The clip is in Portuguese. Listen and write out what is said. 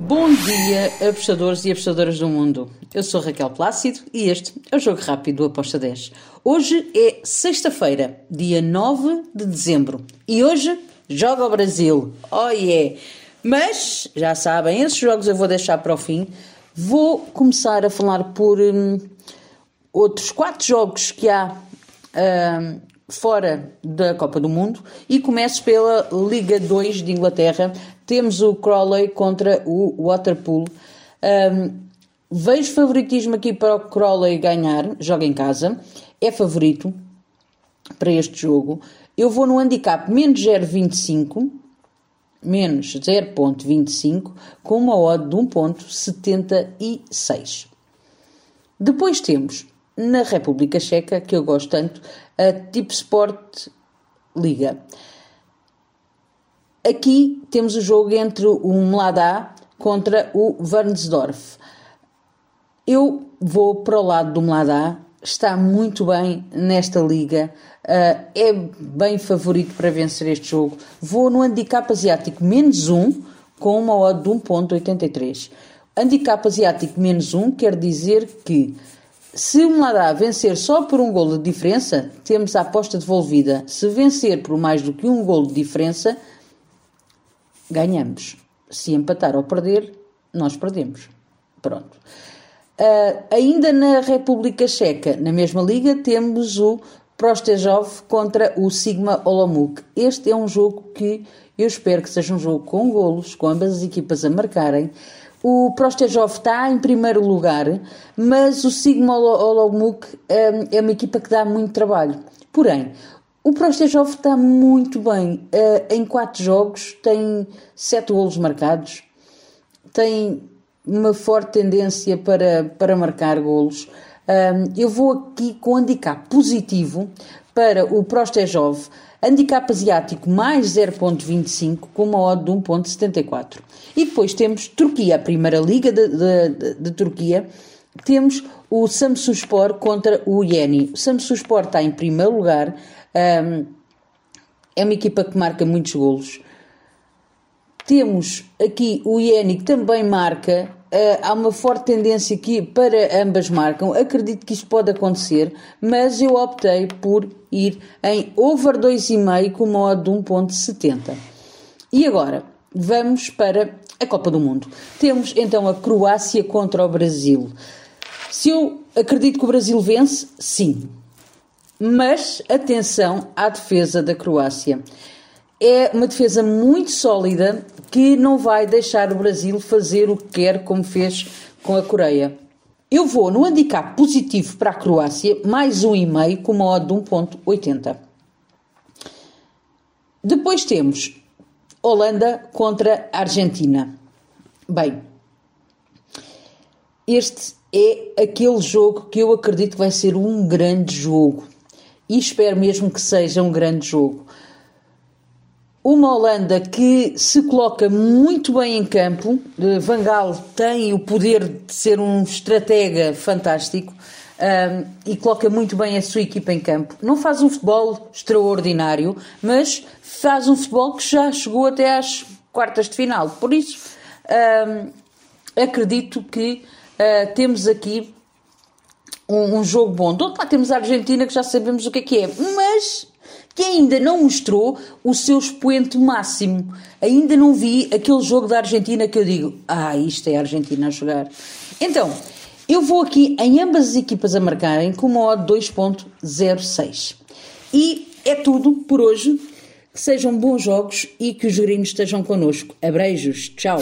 Bom dia, apostadores e apostadoras do mundo. Eu sou Raquel Plácido e este é o Jogo Rápido do Aposta 10. Hoje é sexta-feira, dia 9 de dezembro. E hoje joga o Brasil. Oh yeah! Mas, já sabem, esses jogos eu vou deixar para o fim. Vou começar a falar por hum, outros quatro jogos que há hum, fora da Copa do Mundo e começo pela Liga 2 de Inglaterra. Temos o Crawley contra o Waterpool. Um, vejo favoritismo aqui para o Crawley ganhar, joga em casa, é favorito para este jogo. Eu vou no handicap menos 0,25, menos 0,25, com uma odd de 1,76. Depois temos na República Checa, que eu gosto tanto, a Tipo Sport Liga. Aqui temos o jogo entre o Mladá contra o Wernsdorf. Eu vou para o lado do Mladá, está muito bem nesta liga, uh, é bem favorito para vencer este jogo. Vou no handicap asiático menos 1 com uma odd de 1.83. Handicap asiático menos 1 quer dizer que se o Mladá vencer só por um gol de diferença, temos a aposta devolvida. Se vencer por mais do que um gol de diferença, ganhamos. Se empatar ou perder, nós perdemos. Pronto. Uh, ainda na República Checa, na mesma liga, temos o Prostejov contra o Sigma Olomouc. Este é um jogo que eu espero que seja um jogo com golos, com ambas as equipas a marcarem. O Prostejov está em primeiro lugar, mas o Sigma Olomouc hum, é uma equipa que dá muito trabalho. Porém, o Prostejov está muito bem. Uh, em quatro jogos tem sete golos marcados, tem uma forte tendência para, para marcar golos. Um, eu vou aqui com handicap positivo para o Prostejov Handicap asiático mais 0.25 com uma odd de 1.74. E depois temos Turquia, a primeira liga de, de, de, de Turquia. Temos o Samsung Sport contra o Yeni. O Samsung Sport está em primeiro lugar. Um, é uma equipa que marca muitos golos. Temos aqui o Yeni que também marca Uh, há uma forte tendência aqui para ambas marcam. Acredito que isto pode acontecer, mas eu optei por ir em over 2,5 com uma odd de 1,70. E agora, vamos para a Copa do Mundo. Temos então a Croácia contra o Brasil. Se eu acredito que o Brasil vence, sim. Mas atenção à defesa da Croácia. É uma defesa muito sólida que não vai deixar o Brasil fazer o que quer, como fez com a Coreia. Eu vou no handicap positivo para a Croácia, mais um e meio com uma odd de 1.80. Depois temos Holanda contra Argentina. Bem, este é aquele jogo que eu acredito que vai ser um grande jogo. E espero mesmo que seja um grande jogo. Uma Holanda que se coloca muito bem em campo. Van Gaal tem o poder de ser um estratega fantástico um, e coloca muito bem a sua equipa em campo. Não faz um futebol extraordinário, mas faz um futebol que já chegou até às quartas de final. Por isso, um, acredito que uh, temos aqui um, um, jogo bom. Do outro lado temos a Argentina, que já sabemos o que é que é, mas que ainda não mostrou o seu expoente máximo. Ainda não vi aquele jogo da Argentina que eu digo, ah, isto é a Argentina a jogar. Então, eu vou aqui em ambas as equipas a marcarem com uma odd 2.06. E é tudo por hoje. Que sejam bons jogos e que os gringos estejam connosco. Abreijos. Tchau.